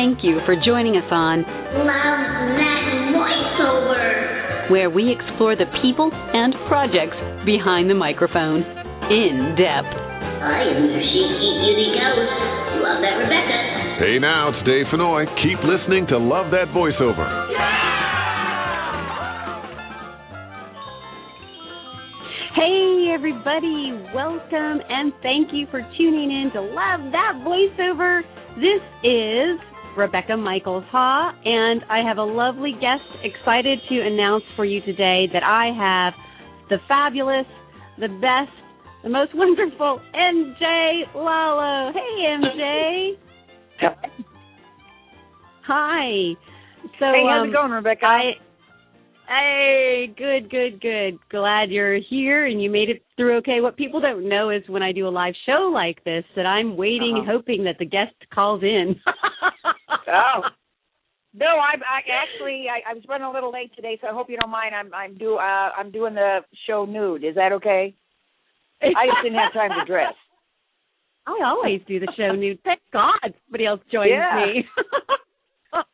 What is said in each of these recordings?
thank you for joining us on Love that voiceover. where we explore the people and projects behind the microphone in depth. I am your cheeky cutie ghost. Love that Rebecca. Hey now, it's Dave Fennoy. Keep listening to Love That Voiceover. Hey, everybody, welcome and thank you for tuning in to Love That Voiceover. This is Rebecca Michaels Haw, and I have a lovely guest excited to announce for you today that I have the fabulous, the best, the most wonderful MJ Lallo. Hey, MJ. Yep. Hi. So, Hey, how's um, it going, Rebecca? I, hey, good, good, good. Glad you're here and you made it through okay. What people don't know is when I do a live show like this that I'm waiting, Uh-huh. hoping that the guest calls in. oh. No, I, I actually I, I was running a little late today, so I hope you don't mind. I'm I'm do uh, I'm doing the show nude. Is that okay? I just didn't have time to dress. I always do the show nude. Thank God somebody else joins Yeah. me.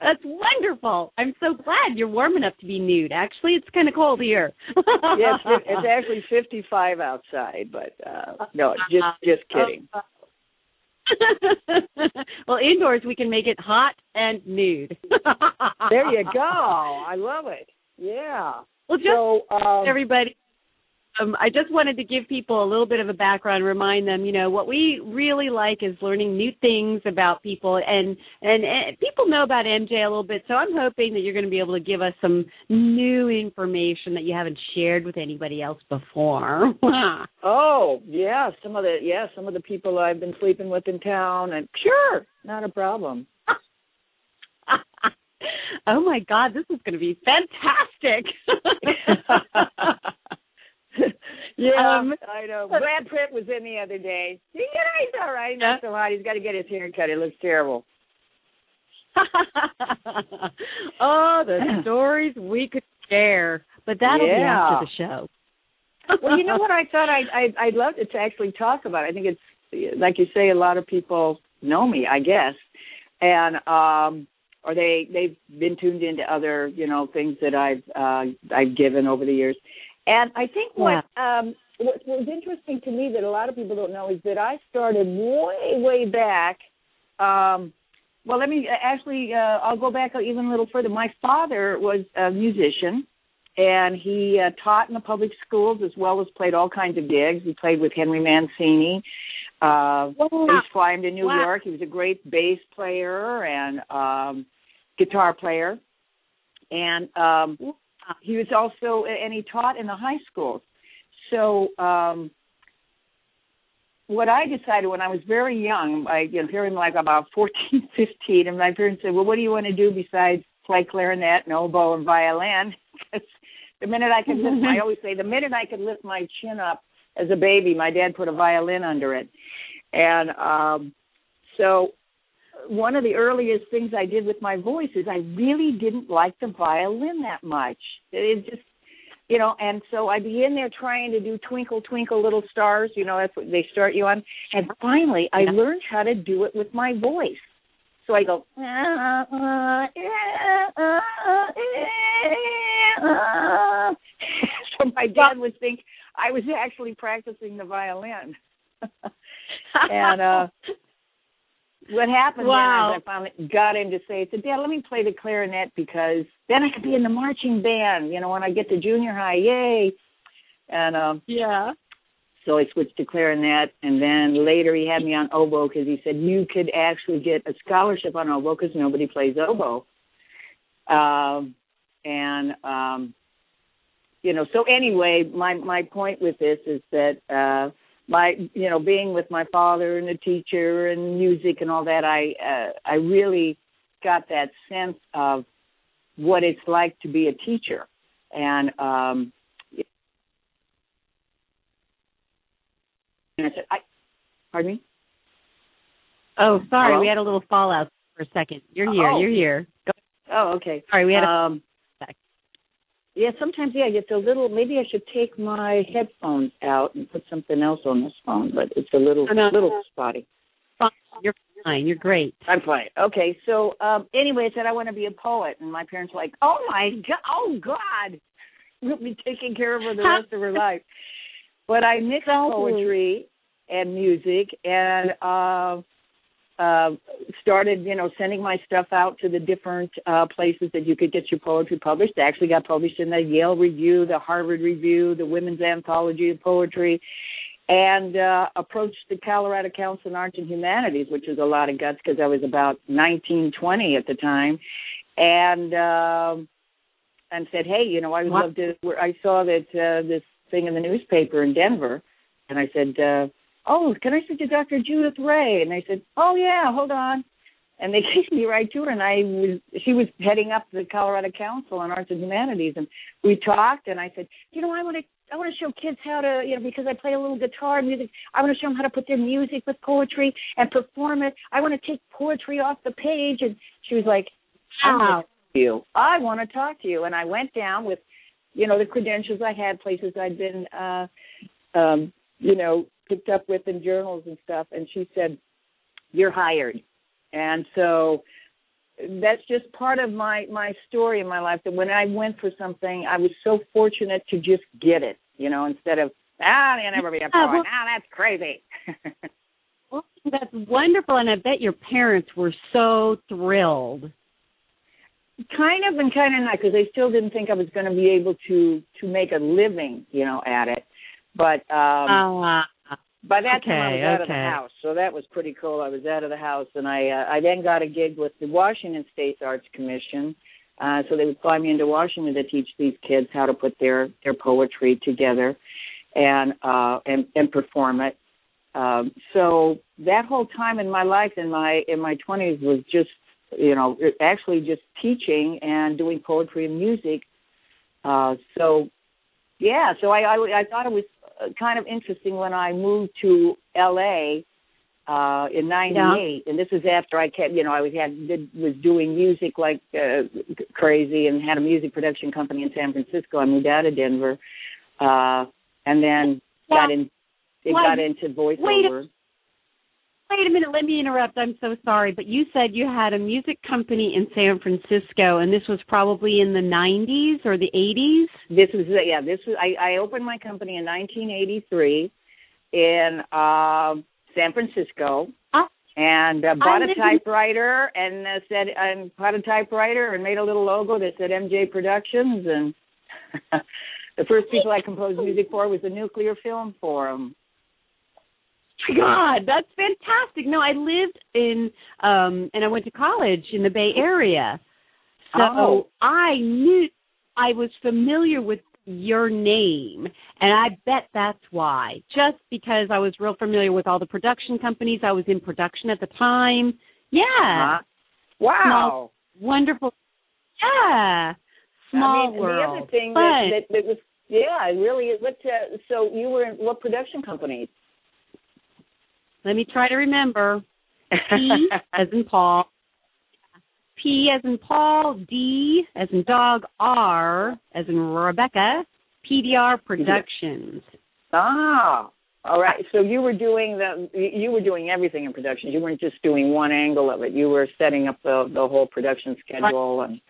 That's wonderful. I'm so glad you're warm enough to be nude. Actually, it's kind of cold here. Yes, it, it's actually 55 outside, but uh no, just just kidding. well, indoors we can make it hot and nude. There you go. I love it. Yeah. Well, just So um, everybody. Um, I just wanted to give people a little bit of a background, remind them, you know, what we really like is learning new things about people, and and, and people know about MJ a little bit. So I'm hoping that you're going to be able to give us some new information that you haven't shared with anybody else before. Oh, yeah, some of the yeah, some of the people I've been sleeping with in town and sure, not a problem. oh my God, this is going to be fantastic. yeah, Um, I know. Brad Pitt was in the other day. Yeah, he's all right. Not so hot. He's got to get his hair cut. It looks terrible. oh, the stories we could share, but that'll Yeah. be after the show. Well, you know what? I thought I'd, I'd I'd love to actually talk about. It. I think it's like you say. A lot of people know me, I guess, and um, or they they've been tuned into other you know things that I've uh, I've given over the years. And I think what um, what was interesting to me that a lot of people don't know is that I started way way back. Um, well, let me actually. Uh, I'll go back even a little further. My father was a musician, and he uh, taught in the public schools as well as played all kinds of gigs. He played with Henry Mancini. Uh, bass climbed in New Wow. York. He was a great bass player and um, guitar player, and um, he was also and he taught in the high schools. So um, what I decided when I was very young, I you know, hearing like about fourteen, fifteen, and my parents said, "Well, what do you want to do besides play clarinet and oboe and violin?" 'Cause the minute I could lift, I always say, the minute I could lift my chin up as a baby, my dad put a violin under it, and um, so one of the earliest things I did with my voice is I really didn't like the violin that much. It just you know, and so I'd be in there trying to do Twinkle Twinkle Little Stars, you know, that's what they start you on. And finally I Yeah. learned how to do it with my voice. So I go uh, uh, uh, so my dad would think I was actually practicing the violin. and uh what happened Wow. then is I finally got him to say, said, Dad, let me play the clarinet because then I could be in the marching band, you know, when I get to junior high, yay. And um yeah. so I switched to clarinet, and then later he had me on oboe because he said you could actually get a scholarship on oboe because nobody plays oboe. Um, and um, you know, so anyway, my my point with this is that uh, my you know being with my father and the teacher and music and all that, I uh, I really got that sense of what it's like to be a teacher, and um, and I said, I, pardon me. Oh, sorry, Hello? we had a little fallout for a second. You're here. Oh. You're here. Go. Oh, okay. Sorry, we had a. um. Yeah, sometimes yeah, it's a little. Maybe I should take my headphones out and put something else on this phone, but it's a little no. little spotty. You're fine. You're great. I'm fine. Okay, so um anyway, I said I want to be a poet, and my parents were like, "Oh my god, oh God, we'll be taking care of her the rest of her life." But I mixed poetry and music, and uh, uh, started, you know, sending my stuff out to the different uh, places that you could get your poetry published. I actually got published in the Yale Review, the Harvard Review, the Women's Anthology of Poetry, and uh, approached the Colorado Council on Arts and Humanities, which was a lot of guts because I was about 19, 20 at the time, and uh, and said, hey, you know, I would Wow. love to. I saw that uh, this thing in the newspaper in Denver, and I said. Uh, oh, can I speak to Dr. Judith Ray? And I said, oh yeah, hold on. And they gave me right to her, and I was she was heading up the Colorado Council on Arts and Humanities, and we talked, and I said, you know, I want to I want to show kids how to, you know, because I play a little guitar and music. I want to show them how to put their music with poetry and perform it. I want to take poetry off the page. And she was like, Wow. you. I want to talk to you. And I went down with, you know, the credentials I had, places I'd been, uh, um, you know, picked up with in journals and stuff. And she said, "You're hired." And so that's just part of my my story in my life. That when I went for something, I was so fortunate to just get it. You know, instead of ah, you'll never be a Yeah, poet. well- ah, that's crazy. Well, that's wonderful, and I bet your parents were so thrilled. kind of and kind of not because they still didn't think I was going to be able to to make a living, you know, at it. But um Uh, by that time I was out of the house, so that was pretty cool. I was out of the house, and I uh, I then got a gig with the Washington State Arts Commission. Uh, so they would fly me into Washington to teach these kids how to put their their poetry together, and uh, and and perform it. Um, so that whole time in my life, in my in my twenties, was just you know actually just teaching and doing poetry and music. Uh, so yeah, so I, I I thought it was uh, kind of interesting when I moved to L.A. Uh, in '98, and this was after I kept, you know, I was had did, was doing music like uh, crazy, and had a music production company in San Francisco. I moved out of Denver, uh, and then got in, it Why- got into voiceover. Wait a minute, let me interrupt. I'm so sorry, but you said you had a music company in San Francisco, and this was probably in the 90s or the 80s. This was yeah. This was I, I opened my company in 1983 in uh, San Francisco, Ah. and uh, bought I a typewriter and uh, said and bought a typewriter and made a little logo that said MJ Productions and. the first people I composed music for was the Nuclear Film Forum. God, that's fantastic. No, I lived in um and I went to college in the Bay Area. So Oh. I knew I was familiar with your name and I bet that's why. Just because I was real familiar with all the production companies. I was in production at the time. Yeah. Huh? Wow. Wonderful. Yeah. Small I mean, world. The other thing Fun. that, that, that was yeah, it really. is. What? Uh, so you were in what production companies? Let me try to remember. P as in Paul. P as in Paul, D as in dog, R as in Rebecca, PDR Productions. Ah, all right. So you were doing the you were doing everything in production. You weren't just doing one angle of it. You were setting up the the whole production schedule and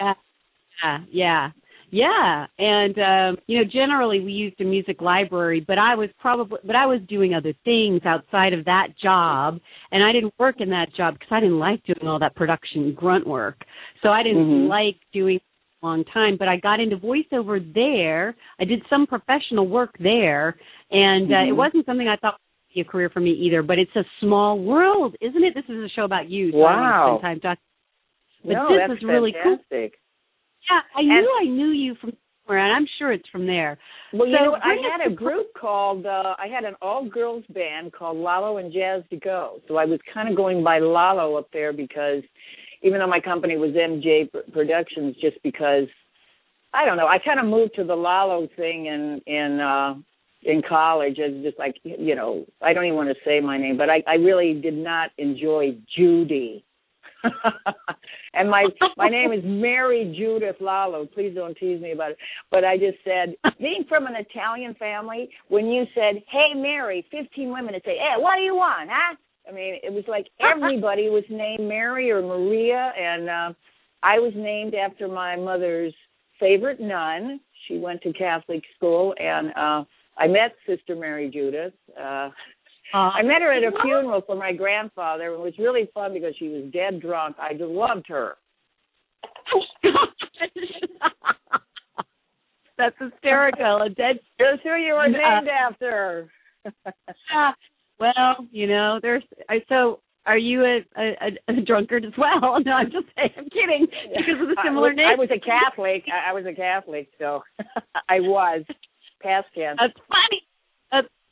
Yeah, yeah, yeah. And um, you know, generally we used a music library, but I was probably, but I was doing other things outside of that job, and I didn't work in that job because I didn't like doing all that production grunt work. So I didn't Mhm. like doing a long time. But I got into voiceover there. I did some professional work there, and uh, it Mhm. wasn't something I thought would be a career for me either. But it's a small world, isn't it? This is a show about you. So I want to Wow. spend time talking. But no, this that's was really cool. Yeah, I knew I knew you from somewhere, and I'm sure it's from there. Well, you know? I had a group called uh I had an all girls band called Lallo and Jazz to Go. So I was kind of going by Lallo up there because even though my company was MJ Productions just because I don't know, I kind of moved to the Lallo thing in in uh in college as just like you know, I don't even want to say my name, but I I really did not enjoy Judy. and my my name is Mary Judith Lallo. Please don't tease me about it. But I just said, being from an Italian family, when you said, "Hey Mary," fifteen women would say, "Hey, what do you want, huh?" I mean, it was like everybody was named Mary or Maria, and uh, I was named after my mother's favorite nun. She went to Catholic school, and uh, I met Sister Mary Judith. Uh, Uh, I met her at a funeral for my grandfather. It was really fun because she was dead drunk. I just loved her. That's hysterical. A dead. That's who you were uh, named after. well, you know, there's. I so. Are you a, a a drunkard as well? No, I'm just saying. I'm kidding because of the similar I was, name. I was a Catholic. I, I was a Catholic, so I was past. That's funny.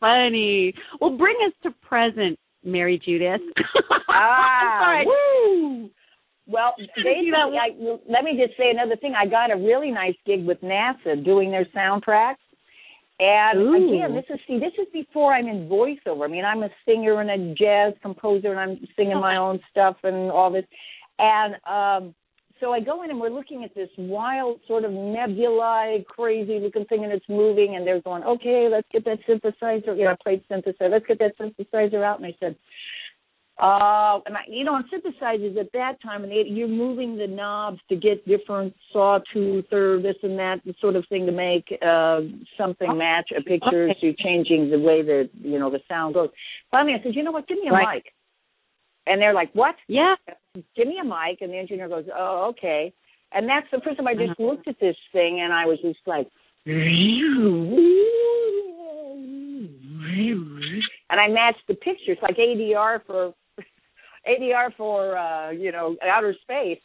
That's funny. Well, bring us to present, Mary Judith. Ah, Sorry. woo! Well, basically, I, let me just say another thing. I got a really nice gig with NASA doing their soundtracks. And Ooh. again, this is see, this is before I'm in voiceover. I mean, I'm a singer and a jazz composer, and I'm singing my own stuff and all this. And um so I go in, and we're looking at this wild, sort of nebulae, crazy-looking thing, and it's moving. And they're going, "Okay, let's get that synthesizer." You know, I played synthesizer. Let's get that synthesizer out. And I said, uh, and I, you know, on synthesizers at that time, and they, you're moving the knobs to get different sawtooth or this and that the sort of thing to make uh something match a picture. Okay. So you're changing the way that you know the sound goes. Finally, I said, you know what? Give me a Right. mic. And they're like, what? yeah. Give me a mic. And the engineer goes, oh, okay. And that's the first time I just Uh-huh. looked at this thing, and I was just like, and I matched the pictures like ADR for ADR for uh, you know outer space.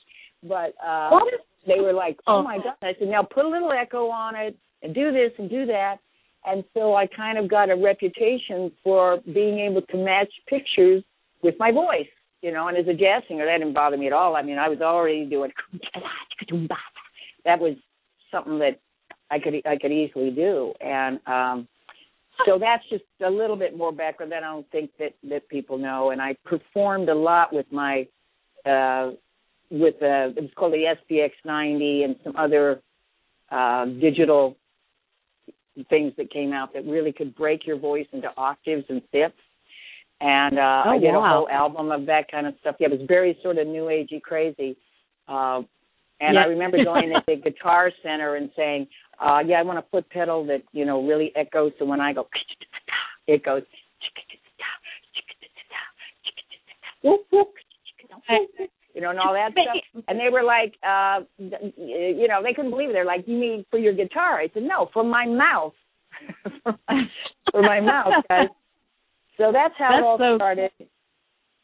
But uh, they were like, "Oh Oh. my god!" I said, "Now put a little echo on it and do this and do that." And so I kind of got a reputation for being able to match pictures with my voice, you know. And as a jazz singer, that didn't bother me at all. I mean, I was already doing that was something that I could I could easily do, and um, so that's just a little bit more background that I don't think that that people know. And I performed a lot with my uh, with uh, it was called the SPX 90 and some other uh, digital things that came out that really could break your voice into octaves and fifths. And uh, Oh, I did wow. a whole album of that kind of stuff. Yeah, it was very sort of new agey crazy. Uh, and Yeah. I remember going to the Guitar Center and saying, uh, "Yeah, I want a foot pedal that you know really echoes. So when I go, it goes." You know, and all that stuff. And they were like, uh, you know, they couldn't believe it. They're like, "You mean for your guitar?" I said, "No, for my mouth." for my mouth, guys. So that's how That's it all so- started.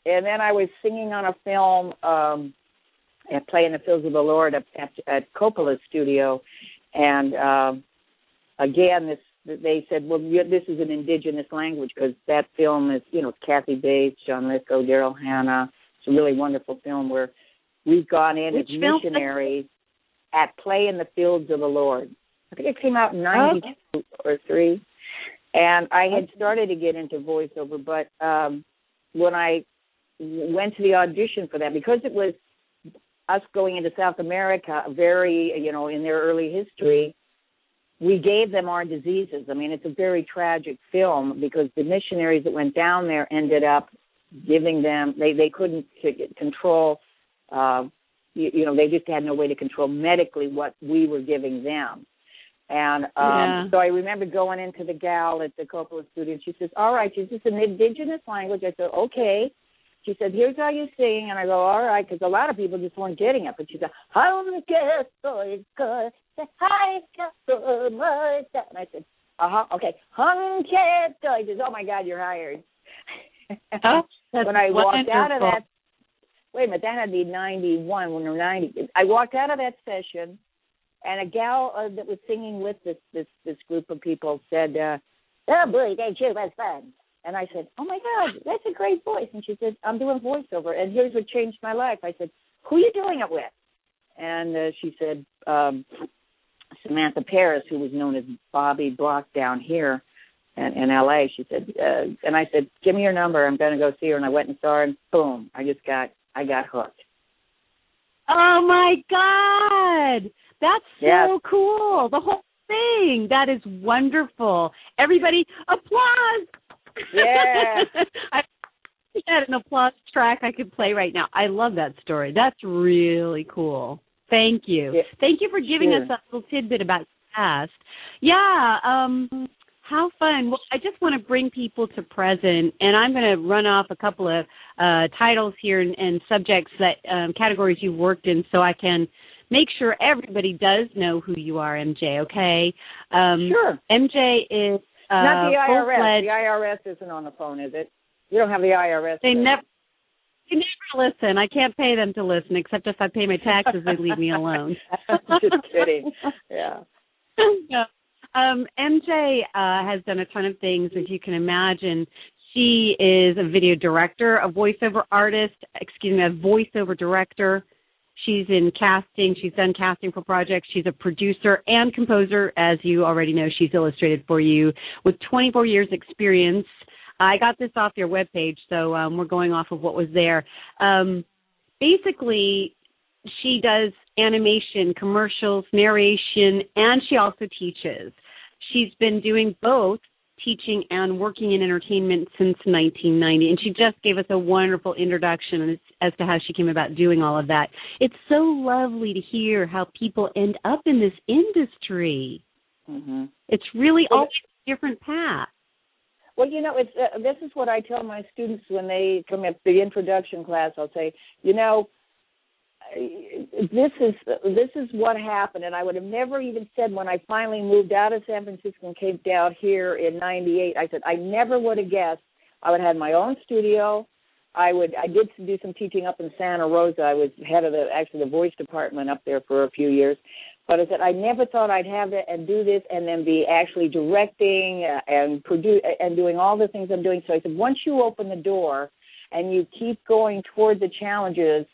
And then I was singing on a film um and playing in the Fields of the Lord at, at, at Coppola's studio. And um again, this they said, well, this is an indigenous language because that film is, you know, Kathy Bates, John Lithgow, Daryl Hannah. It's a really wonderful film where we've gone in Which as missionaries at Play in the Fields of the Lord. I think it came out in '92 or three. And I had started to get into voiceover, but um when I went to the audition for that, because it was us going into South America, very you know in their early history, we gave them our diseases. I mean, it's a very tragic film because the missionaries that went down there ended up giving them they they couldn't control. Uh, you, you know, they just had no way to control medically what we were giving them. And um Yeah. so I remember going into the gal at the Coppola studio and she says, All right, is this an indigenous language? I said, Okay. She said, Here's how you sing and I go, All right, because a lot of people just weren't getting it. But she said, Aunque estoy con- ay, que estoy muerta." And I said, Uh huh, okay. She says, Oh my God, you're hired. Oh, when I walked out of that wait a minute, that had to be ninety one when ninety I walked out of that session and a gal uh, that was singing with this this this group of people said, uh, "Oh boy, that sure was fun." And I said, "Oh my God, that's a great voice." And she said, "I'm doing voiceover, and here's what changed my life." I said, "Who are you doing it with?" And uh, she said, um, "Samantha Paris, who was known as Bobby Block down here in, in L.A." She said, uh, and I said, "Give me your number. I'm going to go see her." And I went and saw her, and boom, I just got I got hooked. Oh my God. That's so Yes. cool. The whole thing. That is wonderful. Everybody applause. Yeah. I had an applause track I could play right now. I love that story. That's really cool. Thank you. Yeah. Thank you for giving Sure. us that little tidbit about your past. Yeah, um how fun. Well, I just want to bring people to present and I'm going to run off a couple of uh titles here and, and subjects that um categories you've worked in so I can make sure everybody does know who you are, MJ, okay? Um Sure. MJ is uh Not the IRS. The IRS isn't on the phone, is it? You don't have the IRS. They never they never listen. I can't pay them to listen except if I pay my taxes they leave me alone. Just kidding. Yeah. yeah. Um MJ uh has done a ton of things as you can imagine. She is a video director, a voiceover artist, excuse me, a voiceover director. She's in casting. She's done casting for projects. She's a producer and composer. As you already know, she's illustrated for you with 24 years experience. I got this off your webpage, so um, we're going off of what was there. Um, basically, she does animation, commercials, narration, and she also teaches. She's been doing both teaching and working in entertainment since 1990, and she just gave us a wonderful introduction as, as to how she came about doing all of that. It's so lovely to hear how people end up in this industry. hmm It's really Well, always a different paths. Well, you know, it's uh, this is what I tell my students when they come up the introduction class. I'll say, you know, this is this is what happened, and I would have never even said when I finally moved out of San Francisco and came down here in '98. I said I never would have guessed I would have my own studio. I would I did do some teaching up in Santa Rosa. I was head of the actually the voice department up there for a few years. But I said I never thought I'd have it and do this and then be actually directing uh, and produce and doing all the things I'm doing. So I said once you open the door and you keep going toward the challenges,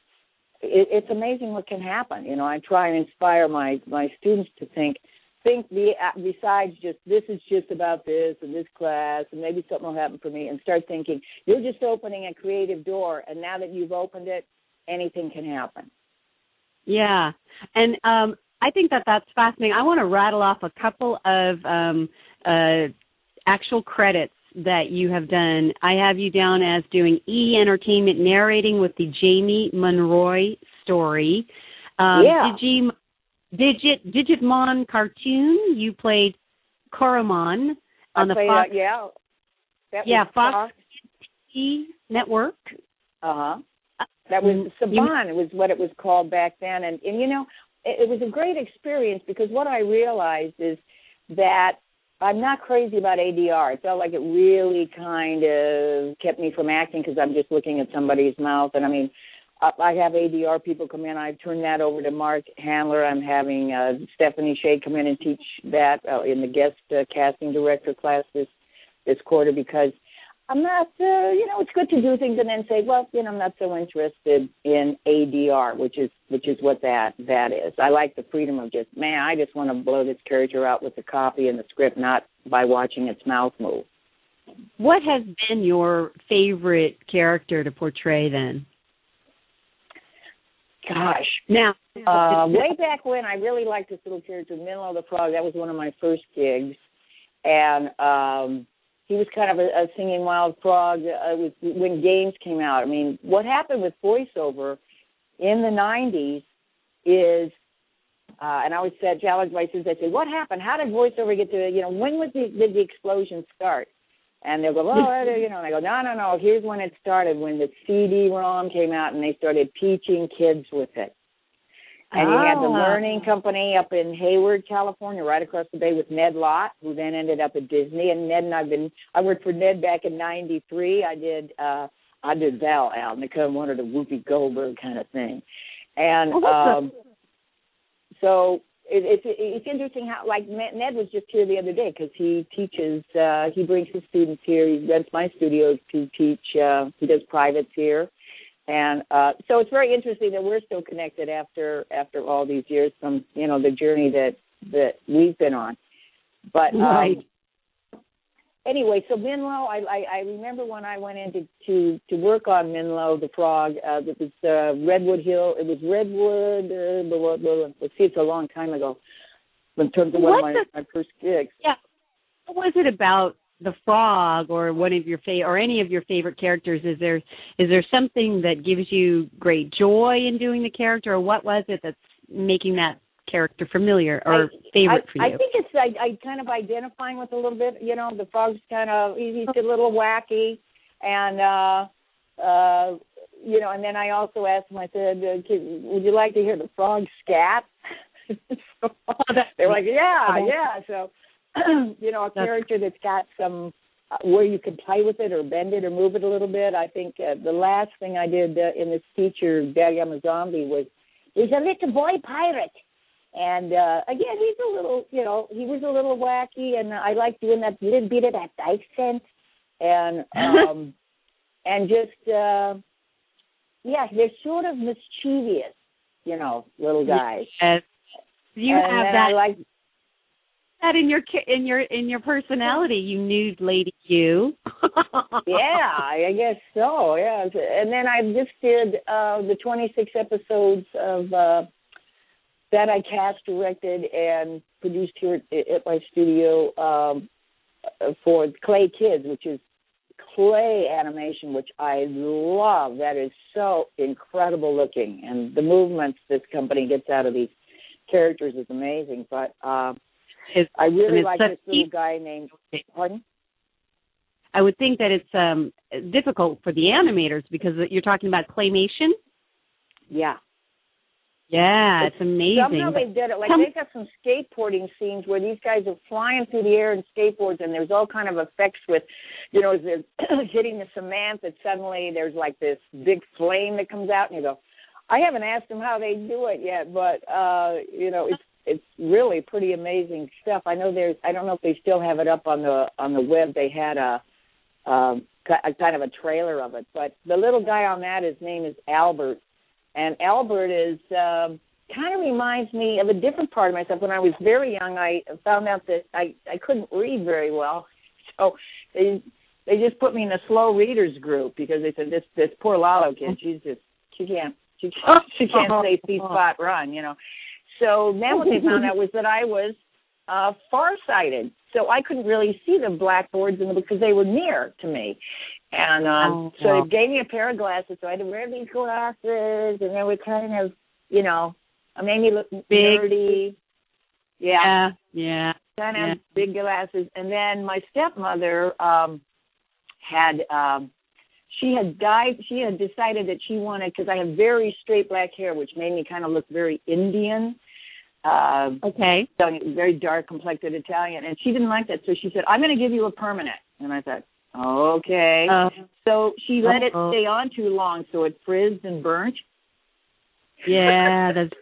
it, it's amazing what can happen. You know, I try and inspire my my students to think think be, uh, besides just this is just about this and this class and maybe something will happen for me and start thinking you're just opening a creative door and now that you've opened it anything can happen Yeah, and um, I think that that's fascinating. I want to rattle off a couple of um, uh, actual credits that you have done. I have you down as doing E Entertainment narrating with the Jamie Monroy story. Um, Yeah. Digi, Digit Digimon cartoon. You played Koromon on the I Fox uh, yeah that Yeah, Fox- TV network. Uh huh. That was Mm, Saban. It was what it was called back then, and and you know, it, it was a great experience because what I realized is that I'm not crazy about ADR. It felt like it really kind of kept me from acting because I'm just looking at somebody's mouth, and I mean. I have ADR people come in. I've turned that over to Mark Handler. I'm having uh, Stephanie Shea come in and teach that uh, in the guest uh, casting director class this this quarter because I'm not, uh, you know, it's good to do things and then say, well, you know, I'm not so interested in ADR, which is which is what that that is. I like the freedom of just, man, I just want to blow this character out with the copy and the script, not by watching its mouth move. What has been your favorite character to portray then? Gosh, Now, uh, way back when, I really liked this little character, Minlo the Frog. That was one of my first gigs, and um, he was kind of a, a singing wild frog. Uh, was when games came out. I mean, what happened with voiceover in the '90s is, uh, and I always said, challenge my students. I say, what happened? How did voiceover get to? You know, when was the, did the explosion start? And they'll go, uh, you know, and I go, no, no, no. Here's when it started. When the CD-ROM came out, and they started teaching kids with it. And he had the Ah. Learning Company up in Hayward, California, right across the bay with Ned Lott, who then ended up at Disney. And Ned and I've been I worked for Ned back in '93. I did uh I did Val Al, and kind of wanted a Whoopi Goldberg kind of thing. And Oh, um so it, it's it's interesting how like Ned was just here the other day because he teaches uh he brings his students here. He rents my studio to teach. uh He does privates here and uh so it's very interesting that we're still connected after after all these years from you know the journey that that we've been on. But um, Right. anyway so minlo I, I i remember when i went in to to to work on minlo the frog uh it was uh redwood hill. It was redwood uh, blah, blah, blah. let's see it's a long time ago. In terms of one of my, my first gigs. Yeah, what was it about the frog or one of your fa- or any of your favorite characters is there is there something that gives you great joy in doing the character or what was it that's making that character familiar or I, favorite I, for you I think it's I, I kind of identifying with a little bit. You know, the frog's kind of he's a little wacky, and uh, uh, you know. And then I also asked him. I said, uh, kid, "Would you like to hear the frog scat?" so, they're like, "Yeah, yeah." So, you know, a character that's got some uh, where you can play with it or bend it or move it a little bit. I think uh, the last thing I did uh, in this feature, Daddy I'm a Zombie, was he's a little boy pirate. And uh again, he's a little, you know, he was a little wacky, and I like doing that little bit of that accent, and um and just uh yeah, they're sort of mischievous, you know, little guys. Yes. You and have that I like that in your in your in your personality, you nude lady you. yeah, I guess so. Yeah, and then I just did uh the 26 episodes of uh that I cast, directed, and produced here at, at my studio um for Clay Kids, which is clay animation, which I love. That is so incredible looking, and the movements this company gets out of these characters is amazing. But uh, It's- I really like this little deep- guy named. Pardon? I would think that it's um difficult for the animators because you're talking about claymation. Yeah. Yeah, it's amazing. Somehow they did it. Like Some- they got some skateboarding scenes where these guys are flying through the air in skateboards, and there's all kind of effects with, you know, as they're hitting the cement. That suddenly there's like this big flame that comes out, and you go. I haven't asked them how they do it yet, but uh, you know, it's it's really pretty amazing stuff. I know there's. I don't know if they still have it up on the on the web. They had a um, a kind of a trailer of it, but the little guy on that, his name is Albert, and Albert is um, kind of reminds me of a different part of myself. When I was very young, I found out that I I couldn't read very well, so they they just put me in a slow readers group because they said this this poor Lallo kid, she's just she can't she can't, she can't say see spot run, you know. So then what they found out was that I was uh farsighted. So I couldn't really see the blackboards in the because they were near to me. And um Oh, so wow. they gave me a pair of glasses, so I had to wear these glasses and they were kind of, you know, made me look Big. nerdy. Yeah, yeah, yeah. kind of yeah. big glasses. And then my stepmother um had um she had died she had decided that she wanted because I have very straight black hair which made me kind of look very Indian. Uh Okay. young, very dark complected Italian, and she didn't like that. So she said, "I'm going to give you a permanent." And I thought, "Okay." Uh, so she let it Uh-oh. stay on too long, so it frizzed and burnt. yeah, that's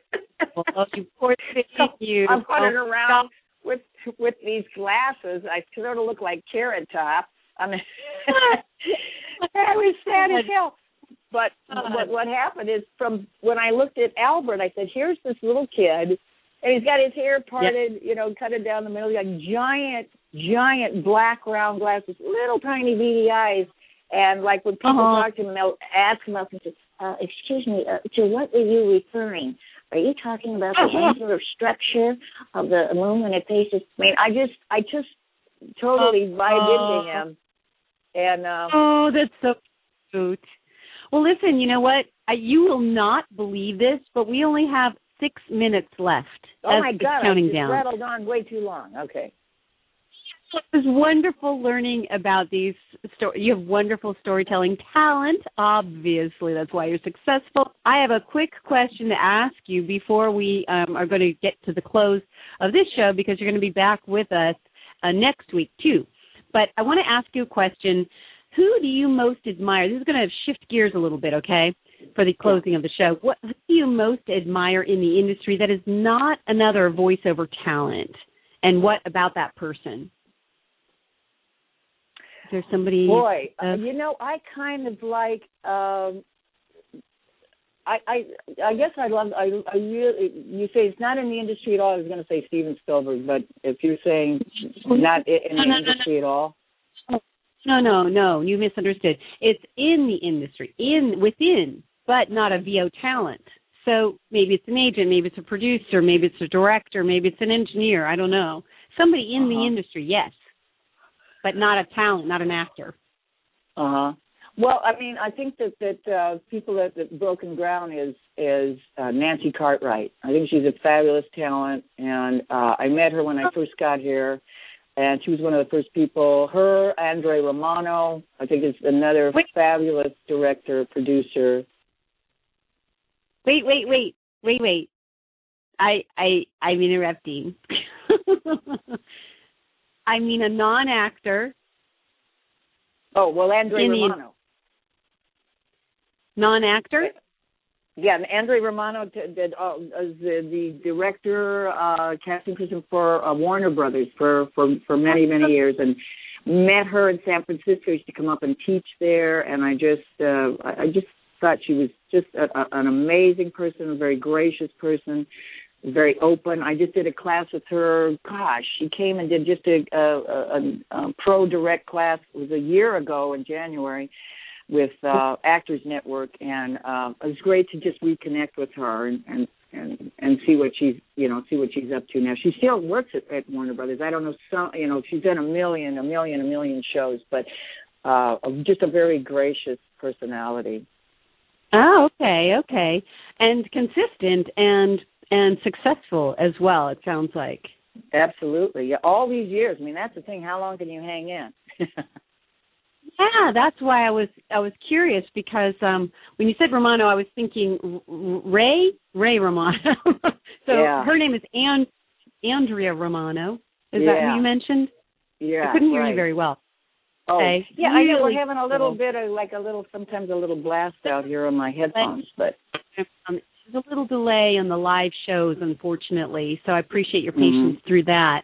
oh, you poor thing, you. I'm running Oh, around with with these glasses. I sort of look like Carrot Top. I mean, I was sad as hell. But what what happened is from when I looked at Albert, I said, "Here's this little kid, and he's got his hair parted, you know, cut it down the middle. He's got giant, giant black round glasses, little tiny beady eyes, and like when people Uh-huh. talk to him, they'll ask him up and say, uh, "Excuse me, uh, to what were you referring?" Are you talking about the Uh-huh. angular structure of the moon when it faces? I mean, I just, I just totally vibed Uh-huh. into him, and um, Oh, that's so cute. Well, listen, you know what? I, you will not believe this, but we only have six minutes left. oh my god, I counting just down. rattled on way too long. Okay. It was wonderful learning about these. Sto- you have wonderful storytelling talent. Obviously, that's why you're successful. I have a quick question to ask you before we um, are going to get to the close of this show because you're going to be back with us uh, next week too. But I want to ask you a question. Who do you most admire? This is going to shift gears a little bit, okay, for the closing of the show. What who do you most admire in the industry that is not another voiceover talent? And what about that person? Is there somebody? Boy, uh, you know, I kind of like. um I I I guess I love. I I really. You say it's not in the industry at all. I was going to say Steven Spielberg, but if you're saying not in the no, no, industry at all, No, no, no. You misunderstood. It's in the industry, in within, but not a VO talent. So maybe it's an agent, maybe it's a producer, maybe it's a director, maybe it's an engineer. I don't know. Somebody in the Uh-huh. industry, yes. but not a talent, not an actor. Uh huh. Well, I mean, I think that that uh, people at, at Broken Ground is is uh, Nancy Cartwright. I think she's a fabulous talent, and uh, I met her when I first got here, and she was one of the first people. Her, Andrea Romano, I think is another Wait. fabulous director producer. Wait, wait, wait, wait, wait. I I I'm interrupting. I mean a non-actor, Oh well, Andrea Romano. non-actor. Yeah, and Andrea Romano did uh, the, the director, uh, casting person for uh, Warner Brothers for for for many many years, and met her in San Francisco. She come up and teach there, and I just uh, I I just thought she was just a, a, an amazing person, a very gracious person, very open. I just did a class with her. Gosh, she came and did just a, a, a, a pro direct class. It was a year ago in January with uh Actors Network and uh it was great to just reconnect with her and and and and see what she's you know see what she's up to now. She still works at, at Warner Brothers. I don't know some you know she's done a million a million a million shows, but uh just a very gracious personality. Oh, okay, okay, and consistent and and successful as well. It sounds like. Absolutely. Yeah, all these years. I mean, that's the thing. How long can you hang in? Yeah, that's why I was I was curious because um when you said Romano, I was thinking R- R- Ray Ray Romano. so Yeah. her name is An- Andrea Romano. Is that who you mentioned? yeah. I couldn't hear right. you very well. Oh, Okay. yeah, I know we're having a little cool. bit of like a little sometimes a little blast out here on my headphones, but Um, there's a little delay on the live shows, unfortunately. So I appreciate your Mhm. patience through that.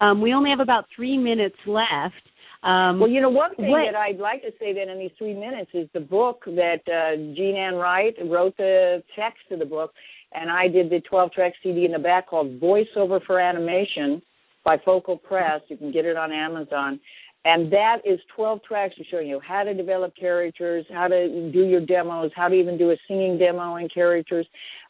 Um, we only have about three minutes left. Um, Well, you know, one thing what- that I'd like to say then in these three minutes is the book that uh, Jean Ann Wright wrote the text to the book, and I did the 12 track CD in the back called Voiceover for Animation by Focal Press. You can get it on Amazon. And that is 12 tracks showing you how to develop characters, how to do your demos, how to even do a singing demo in characters.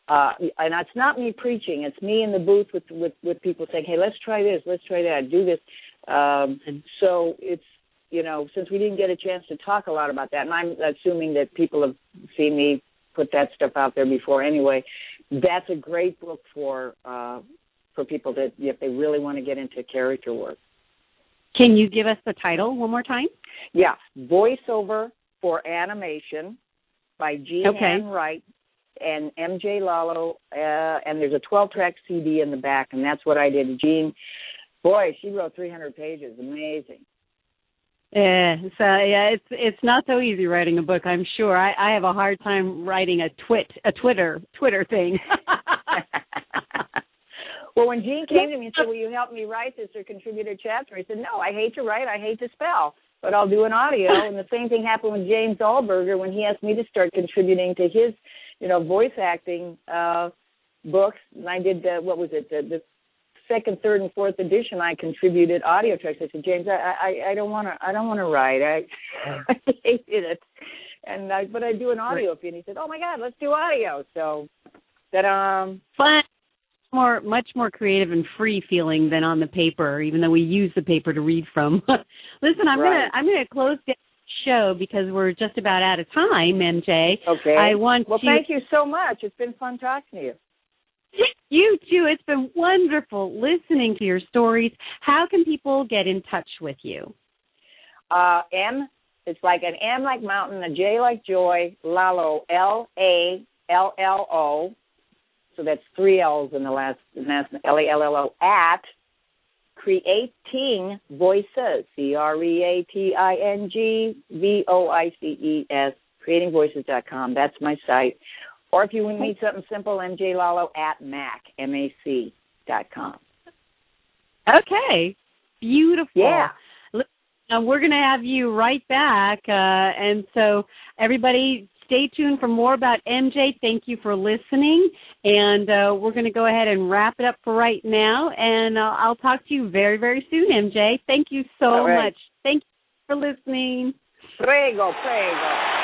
Uh, and it's not me preaching; it's me in the booth with with with people saying, "Hey, let's try this, let's try that, do this." Um, and so it's you know, since we didn't get a chance to talk a lot about that, and I'm assuming that people have seen me put that stuff out there before anyway. That's a great book for uh, for people that if they really want to get into character work. can you give us the title one more time? Yeah, voiceover for animation by Jean Okay. Ann Wright and MJ Lallo, uh, and there's a 12-track CD in the back, and that's what I did. Jean, boy, she wrote 300 pages. Amazing. Yeah, so yeah, it's it's not so easy writing a book. I'm sure. I, I have a hard time writing a twit a Twitter Twitter thing. well, when Jean came to me and said, "Will you help me write this or contribute a chapter?" I said, "No, I hate to write. I hate to spell, but I'll do an audio." and the same thing happened with James Alburger when he asked me to start contributing to his, you know, voice acting uh books. And I did the, what was it the, the second, third, and fourth edition. I contributed audio tracks. I said, James, I I, I don't want to I don't want to write. I I hated it. And I, but I do an audio for you. And he said, "Oh my God, let's do audio." So that um Fun, more much more creative and free feeling than on the paper. Even though we use the paper to read from. Listen, I'm Right. gonna I'm gonna close down the show because we're just about out of time, MJ. Okay. I want Well, to thank you so much. It's been fun talking to you. You too. It's been wonderful listening to your stories. How can people get in touch with you? Uh, M, it's like an M like mountain, a J like joy, Lallo, L A L L O. So that's three L's in the last, last L A L L O at creating voices, C R E A T I N G V O I C E S, creatingvoices.com. That's my site. Or if you need something simple, MJ Lallo at Mac, M A C dot com. Okay. Beautiful. Yeah. Uh, we're going to have you right back. Uh, and so, everybody, stay tuned for more about MJ. Thank you for listening. And uh, we're going to go ahead and wrap it up for right now. And uh, I'll talk to you very, very soon, MJ. Thank you so right. much. Thank you for listening. Prego, prego.